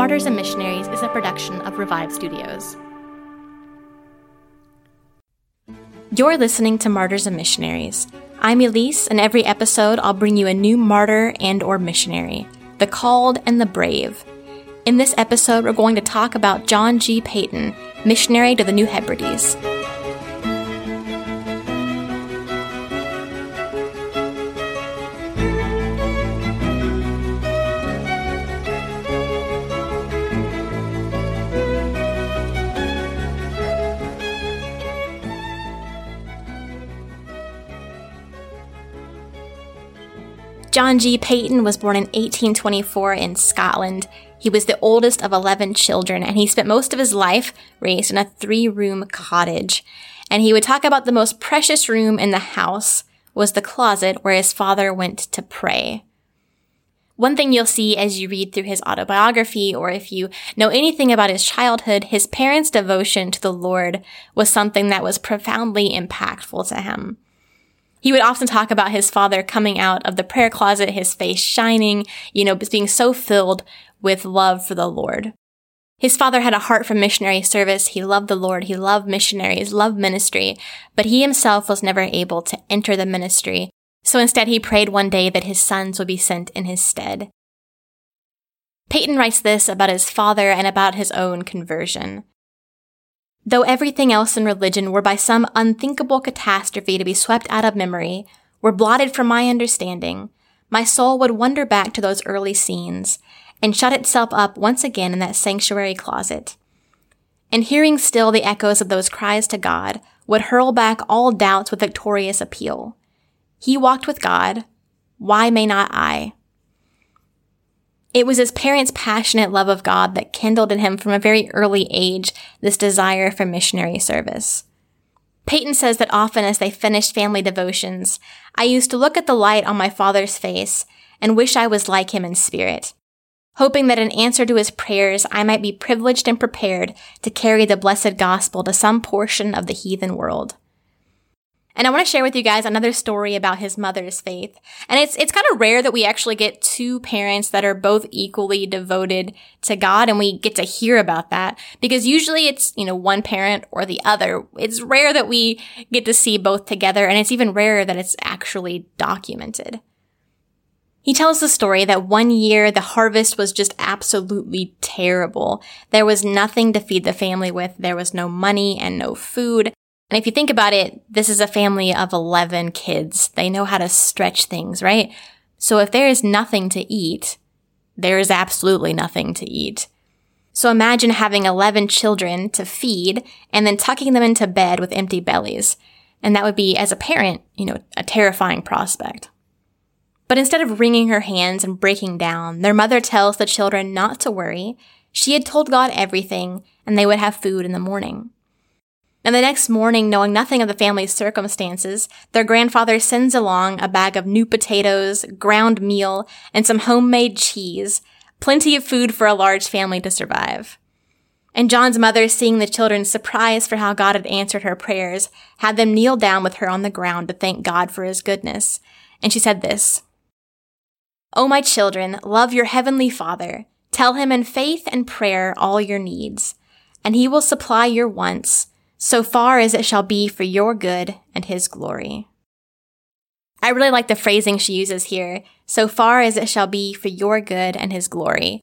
Martyrs and Missionaries is a production of Revived Studios. You're listening to Martyrs and Missionaries. I'm Elise, and every episode I'll bring you a new martyr and or missionary, the called and the brave. In this episode, we're going to talk about John G. Paton, missionary to the New Hebrides. John G. Paton was born in 1824 in Scotland. He was the oldest of 11 children, and he spent most of his life raised in a three room cottage. And he would talk about the most precious room in the house was the closet where his father went to pray. One thing you'll see as you read through his autobiography, or if you know anything about his childhood, his parents' devotion to the Lord was something that was profoundly impactful to him. He would often talk about his father coming out of the prayer closet, his face shining, you know, being so filled with love for the Lord. His father had a heart for missionary service. He loved the Lord. He loved missionaries, loved ministry, but he himself was never able to enter the ministry. So instead, he prayed one day that his sons would be sent in his stead. Paton writes this about his father and about his own conversion. Though everything else in religion were by some unthinkable catastrophe to be swept out of memory, were blotted from my understanding, my soul would wander back to those early scenes and shut itself up once again in that sanctuary closet. And hearing still the echoes of those cries to God would hurl back all doubts with victorious appeal. He walked with God. Why may not I? It was his parents' passionate love of God that kindled in him from a very early age this desire for missionary service. Paton says that often as they finished family devotions, I used to look at the light on my father's face and wish I was like him in spirit, hoping that in answer to his prayers I might be privileged and prepared to carry the blessed gospel to some portion of the heathen world. And I want to share with you guys another story about his mother's faith. And it's, it's kind of rare that we actually get two parents that are both equally devoted to God and we get to hear about that because usually it's, you know, one parent or the other. It's rare that we get to see both together and it's even rarer that it's actually documented. He tells the story that one year the harvest was just absolutely terrible. There was nothing to feed the family with. There was no money and no food. And if you think about it, this is a family of 11 kids. They know how to stretch things, right? So if there is nothing to eat, there is absolutely nothing to eat. So imagine having 11 children to feed and then tucking them into bed with empty bellies. And that would be, as a parent, you know, a terrifying prospect. But instead of wringing her hands and breaking down, their mother tells the children not to worry. She had told God everything and they would have food in the morning. And the next morning, knowing nothing of the family's circumstances, their grandfather sends along a bag of new potatoes, ground meal, and some homemade cheese, plenty of food for a large family to survive. And John's mother, seeing the children's surprise for how God had answered her prayers, had them kneel down with her on the ground to thank God for his goodness. And she said this O my children, love your heavenly Father. Tell him in faith and prayer all your needs, and he will supply your wants, so far as it shall be for your good and his glory. I really like the phrasing she uses here, so far as it shall be for your good and his glory.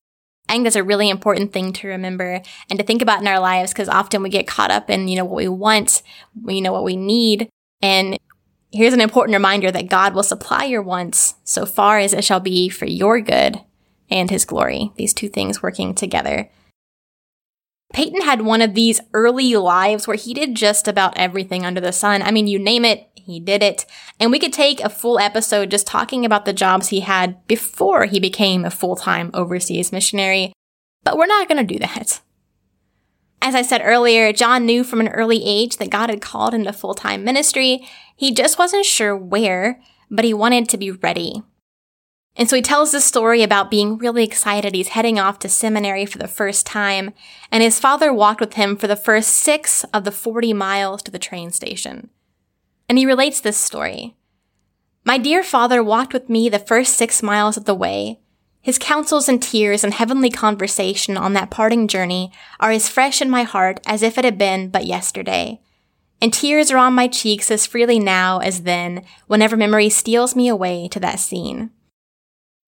I think that's a really important thing to remember and to think about in our lives because often we get caught up in, you know, what we want, you know, what we need. And here's an important reminder that God will supply your wants so far as it shall be for your good and his glory. These two things working together. Paton had one of these early lives where he did just about everything under the sun. I mean, you name it, he did it. And we could take a full episode just talking about the jobs he had before he became a full-time overseas missionary, but we're not going to do that. As I said earlier, John knew from an early age that God had called him to full-time ministry. He just wasn't sure where, but he wanted to be ready. And so he tells this story about being really excited. He's heading off to seminary for the first time, and his father walked with him for the first six of the 40 miles to the train station. And he relates this story. My dear father walked with me the first six miles of the way. His counsels and tears and heavenly conversation on that parting journey are as fresh in my heart as if it had been but yesterday. And tears are on my cheeks as freely now as then, whenever memory steals me away to that scene.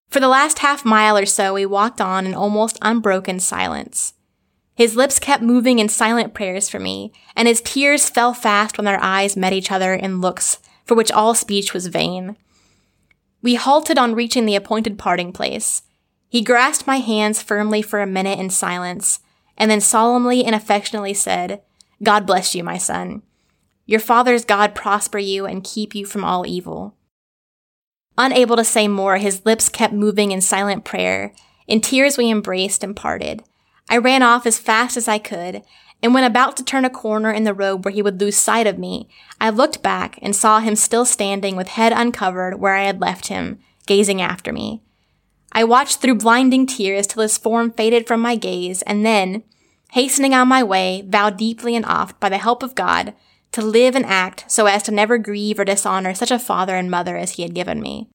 For the last half mile or so, we walked on in almost unbroken silence. His lips kept moving in silent prayers for me, and his tears fell fast when our eyes met each other in looks for which all speech was vain. We halted on reaching the appointed parting place. He grasped my hands firmly for a minute in silence, and then solemnly and affectionately said, God bless you, my son. Your father's God prosper you and keep you from all evil. Unable to say more, his lips kept moving in silent prayer. In tears, we embraced and parted. I ran off as fast as I could, and when about to turn a corner in the road where he would lose sight of me, I looked back and saw him still standing with head uncovered where I had left him, gazing after me. I watched through blinding tears till his form faded from my gaze, and then, hastening on my way, vowed deeply and oft, by the help of God, to live and act so as to never grieve or dishonor such a father and mother as he had given me.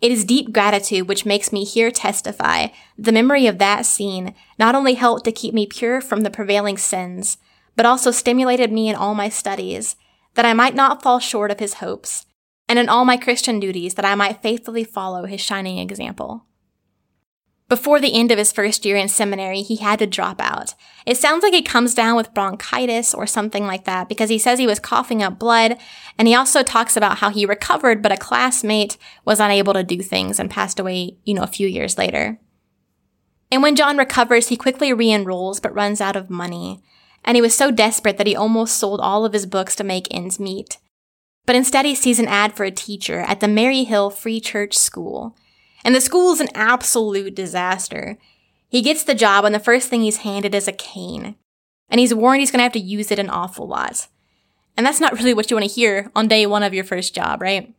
It is deep gratitude which makes me here testify the memory of that scene not only helped to keep me pure from the prevailing sins, but also stimulated me in all my studies, that I might not fall short of his hopes, and in all my Christian duties that I might faithfully follow his shining example. Before the end of his first year in seminary, he had to drop out. It sounds like he comes down with bronchitis or something like that because he says he was coughing up blood. And he also talks about how he recovered, but a classmate was unable to do things and passed away, you know, a few years later. And when John recovers, he quickly re-enrolls but runs out of money. And he was so desperate that he almost sold all of his books to make ends meet. But instead, he sees an ad for a teacher at the Maryhill Free Church School. And the school is an absolute disaster. He gets the job, and the first thing he's handed is a cane. And he's warned he's going to have to use it an awful lot. And that's not really what you want to hear on day one of your first job, right?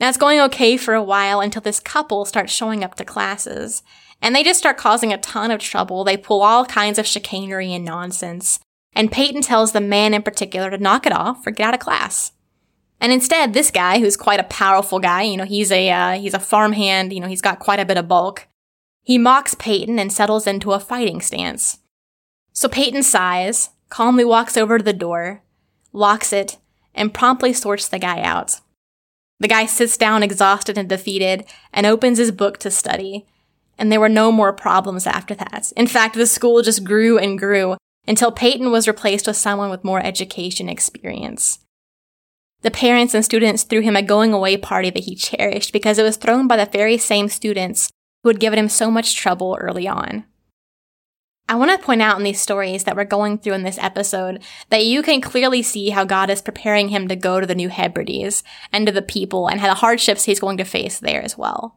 Now it's going okay for a while until this couple starts showing up to classes. And they just start causing a ton of trouble. They pull all kinds of chicanery and nonsense. And Paton tells the man in particular to knock it off or get out of class. And instead, this guy, who's quite a powerful guy, you know, he's a uh, he's a farmhand, you know, he's got quite a bit of bulk. He mocks Paton and settles into a fighting stance. So Paton sighs, calmly walks over to the door, locks it, and promptly sorts the guy out. The guy sits down exhausted and defeated and opens his book to study. And there were no more problems after that. In fact, the school just grew and grew until Paton was replaced with someone with more education experience. The parents and students threw him a going away party that he cherished because it was thrown by the very same students who had given him so much trouble early on. I want to point out in these stories that we're going through in this episode that you can clearly see how God is preparing him to go to the New Hebrides and to the people and how the hardships he's going to face there as well.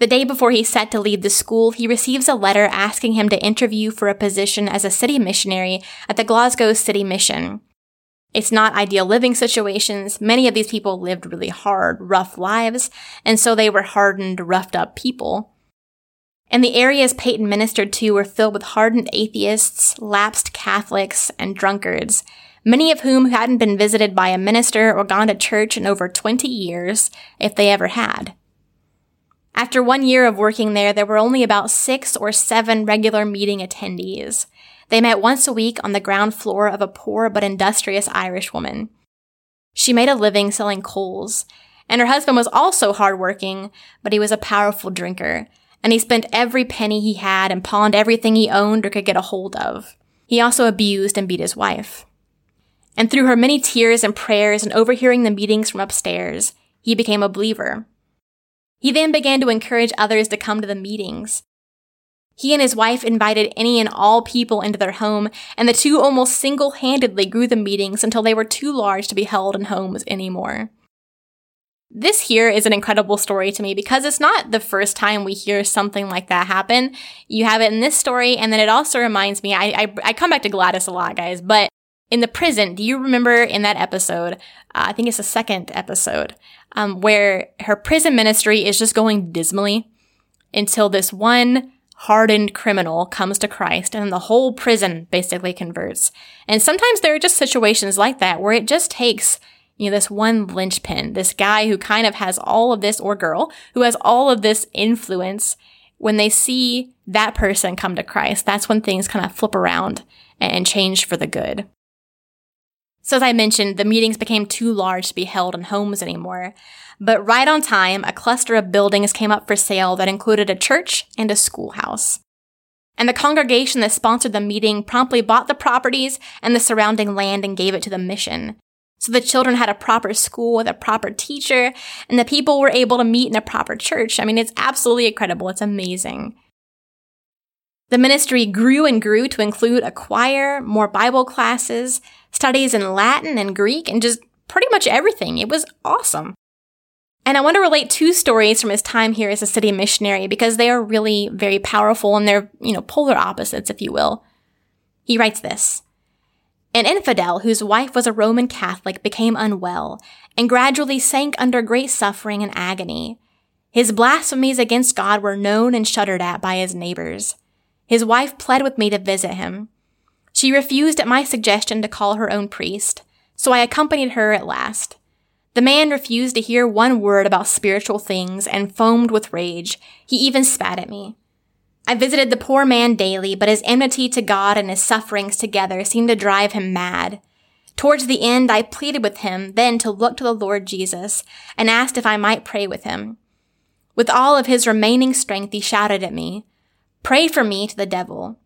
The day before he's set to leave the school, he receives a letter asking him to interview for a position as a city missionary at the Glasgow City Mission. It's not ideal living situations. Many of these people lived really hard, rough lives, and so they were hardened, roughed up people. And the areas Paton ministered to were filled with hardened atheists, lapsed Catholics, and drunkards, many of whom hadn't been visited by a minister or gone to church in over 20 years, if they ever had. After one year of working there, there were only about six or seven regular meeting attendees. They met once a week on the ground floor of a poor but industrious Irish woman. She made a living selling coals, and her husband was also hardworking, but he was a powerful drinker, and he spent every penny he had and pawned everything he owned or could get a hold of. He also abused and beat his wife. And through her many tears and prayers and overhearing the meetings from upstairs, he became a believer. He then began to encourage others to come to the meetings. He and his wife invited any and all people into their home, and the two almost single handedly grew the meetings until they were too large to be held in homes anymore. This here is an incredible story to me because it's not the first time we hear something like that happen. You have it in this story, and then it also reminds me, I, I, I come back to Gladys a lot, guys, but in the prison, do you remember in that episode? Uh, I think it's the second episode, um, where her prison ministry is just going dismally until this one hardened criminal comes to Christ and the whole prison basically converts. And sometimes there are just situations like that where it just takes, you know, this one linchpin, this guy who kind of has all of this, or girl, who has all of this influence. When they see that person come to Christ, that's when things kind of flip around and change for the good. So as I mentioned, the meetings became too large to be held in homes anymore. But right on time, a cluster of buildings came up for sale that included a church and a schoolhouse. And the congregation that sponsored the meeting promptly bought the properties and the surrounding land and gave it to the mission. So the children had a proper school with a proper teacher, and the people were able to meet in a proper church. I mean, it's absolutely incredible. It's amazing. The ministry grew and grew to include a choir, more Bible classes, studies in Latin and Greek, and just pretty much everything. It was awesome. And I want to relate two stories from his time here as a city missionary because they are really very powerful and they're, you know, polar opposites, if you will. He writes this. An infidel whose wife was a Roman Catholic became unwell and gradually sank under great suffering and agony. His blasphemies against God were known and shuddered at by his neighbors. His wife pled with me to visit him. She refused at my suggestion to call her own priest, so I accompanied her at last. The man refused to hear one word about spiritual things and foamed with rage. He even spat at me. I visited the poor man daily, but his enmity to God and his sufferings together seemed to drive him mad. Towards the end, I pleaded with him then to look to the Lord Jesus and asked if I might pray with him. With all of his remaining strength, he shouted at me, Pray for me to the devil.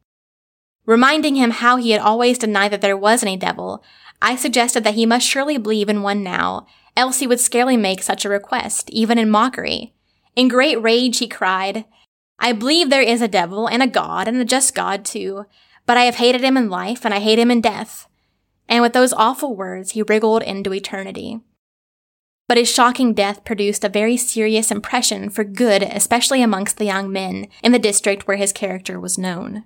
Reminding him how he had always denied that there was any devil, I suggested that he must surely believe in one now, else he would scarcely make such a request, even in mockery. In great rage he cried, I believe there is a devil and a God and a just God too, but I have hated him in life and I hate him in death. And with those awful words, he wriggled into eternity. But his shocking death produced a very serious impression for good, especially amongst the young men in the district where his character was known.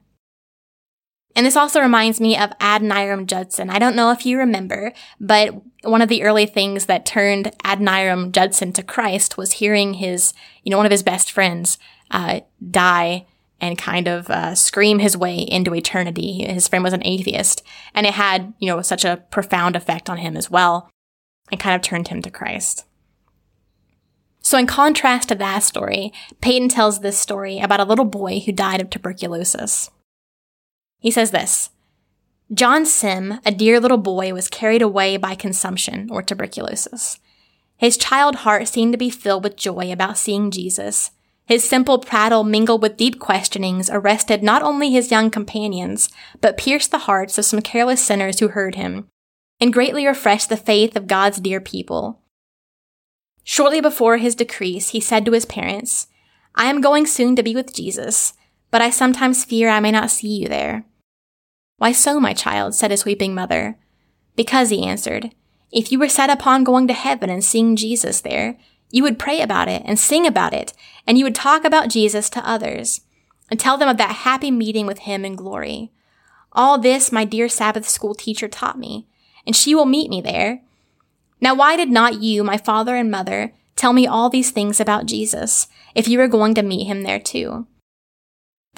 And this also reminds me of Adoniram Judson. I don't know if you remember, but one of the early things that turned Adoniram Judson to Christ was hearing his, you know, one of his best friends uh, die and kind of uh, scream his way into eternity. His friend was an atheist, and it had, you know, such a profound effect on him as well, and kind of turned him to Christ. So, in contrast to that story, Paton tells this story about a little boy who died of tuberculosis. He says this John Sim, a dear little boy, was carried away by consumption or tuberculosis. His child heart seemed to be filled with joy about seeing Jesus. His simple prattle mingled with deep questionings arrested not only his young companions, but pierced the hearts of some careless sinners who heard him, and greatly refreshed the faith of God's dear people. Shortly before his decrease, he said to his parents, I am going soon to be with Jesus, but I sometimes fear I may not see you there. Why so, my child? said his weeping mother. Because, he answered, if you were set upon going to heaven and seeing Jesus there, you would pray about it and sing about it, and you would talk about Jesus to others, and tell them of that happy meeting with him in glory. All this my dear Sabbath school teacher taught me, and she will meet me there. Now why did not you, my father and mother, tell me all these things about Jesus, if you were going to meet him there too?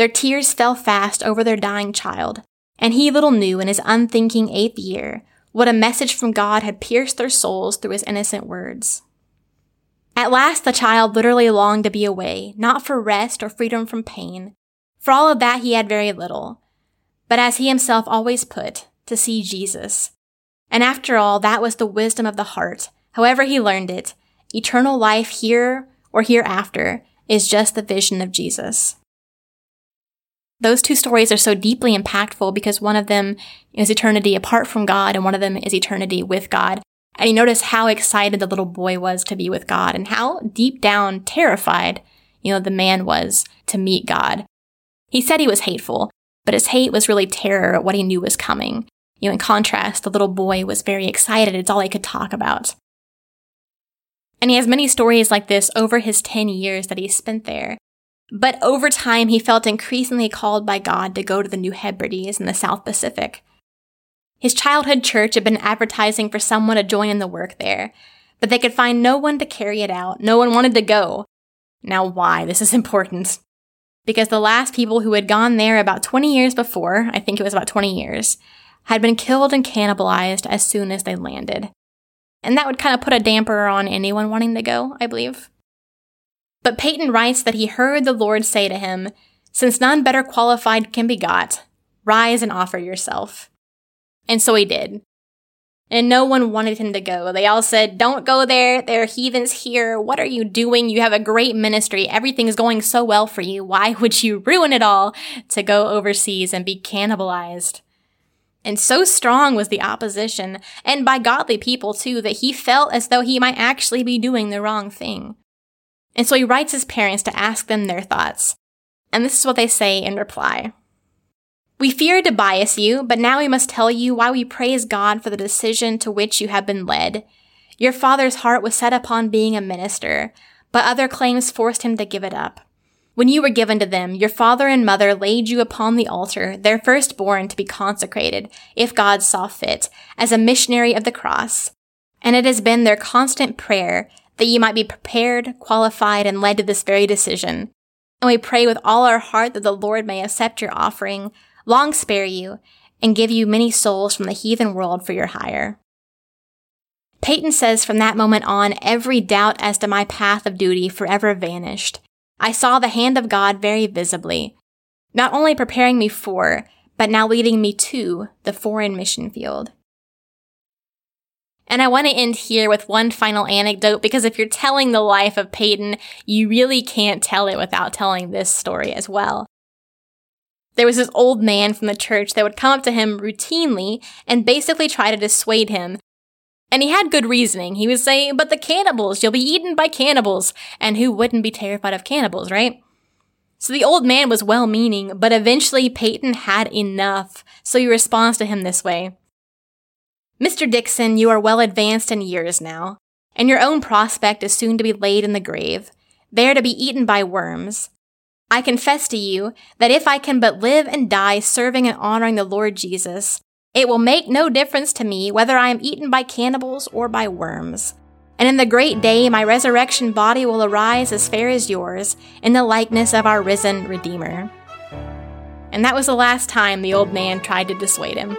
Their tears fell fast over their dying child, and he little knew in his unthinking eighth year what a message from God had pierced their souls through his innocent words. At last the child literally longed to be away, not for rest or freedom from pain. For all of that he had very little. But as he himself always put, to see Jesus. And after all, that was the wisdom of the heart, however he learned it. Eternal life here or hereafter is just the vision of Jesus. Those two stories are so deeply impactful because one of them is eternity apart from God and one of them is eternity with God. And you notice how excited the little boy was to be with God and how deep down terrified, you know, the man was to meet God. He said he was hateful, but his hate was really terror at what he knew was coming. You know, in contrast, the little boy was very excited. It's all he could talk about. And he has many stories like this over his 10 years that he spent there. But over time, he felt increasingly called by God to go to the New Hebrides in the South Pacific. His childhood church had been advertising for someone to join in the work there, but they could find no one to carry it out. No one wanted to go. Now, why? This is important. Because the last people who had gone there about 20 years before, I think it was about 20 years, had been killed and cannibalized as soon as they landed. And that would kind of put a damper on anyone wanting to go, I believe. But Paton writes that he heard the Lord say to him, Since none better qualified can be got, rise and offer yourself. And so he did. And no one wanted him to go. They all said, Don't go there. There are heathens here. What are you doing? You have a great ministry. Everything is going so well for you. Why would you ruin it all to go overseas and be cannibalized? And so strong was the opposition, and by godly people too, that he felt as though he might actually be doing the wrong thing. And so he writes his parents to ask them their thoughts. And this is what they say in reply. We feared to bias you, but now we must tell you why we praise God for the decision to which you have been led. Your father's heart was set upon being a minister, but other claims forced him to give it up. When you were given to them, your father and mother laid you upon the altar, their firstborn to be consecrated, if God saw fit, as a missionary of the cross. And it has been their constant prayer that you might be prepared, qualified, and led to this very decision. And we pray with all our heart that the Lord may accept your offering, long spare you, and give you many souls from the heathen world for your hire. Paton says from that moment on, every doubt as to my path of duty forever vanished. I saw the hand of God very visibly, not only preparing me for, but now leading me to the foreign mission field. And I want to end here with one final anecdote because if you're telling the life of Paton, you really can't tell it without telling this story as well. There was this old man from the church that would come up to him routinely and basically try to dissuade him. And he had good reasoning. He was saying, but the cannibals, you'll be eaten by cannibals. And who wouldn't be terrified of cannibals, right? So the old man was well meaning, but eventually Paton had enough, so he responds to him this way. Mr. Dixon, you are well advanced in years now, and your own prospect is soon to be laid in the grave, there to be eaten by worms. I confess to you that if I can but live and die serving and honoring the Lord Jesus, it will make no difference to me whether I am eaten by cannibals or by worms. And in the great day, my resurrection body will arise as fair as yours, in the likeness of our risen Redeemer. And that was the last time the old man tried to dissuade him.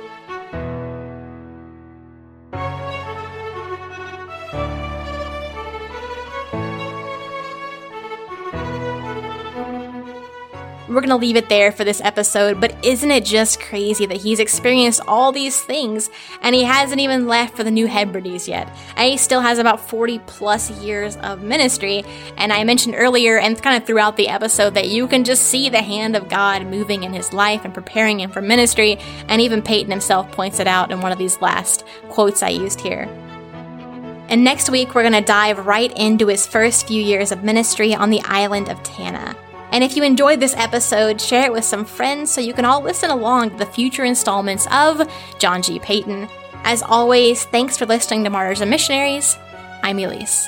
We're going to leave it there for this episode, but isn't it just crazy that he's experienced all these things and he hasn't even left for the New Hebrides yet? And he still has about 40 plus years of ministry. And I mentioned earlier and kind of throughout the episode that you can just see the hand of God moving in his life and preparing him for ministry. And even Paton himself points it out in one of these last quotes I used here. And next week, we're going to dive right into his first few years of ministry on the island of Tanna. And if you enjoyed this episode, share it with some friends so you can all listen along to the future installments of John G. Paton. As always, thanks for listening to Martyrs and Missionaries. I'm Elise.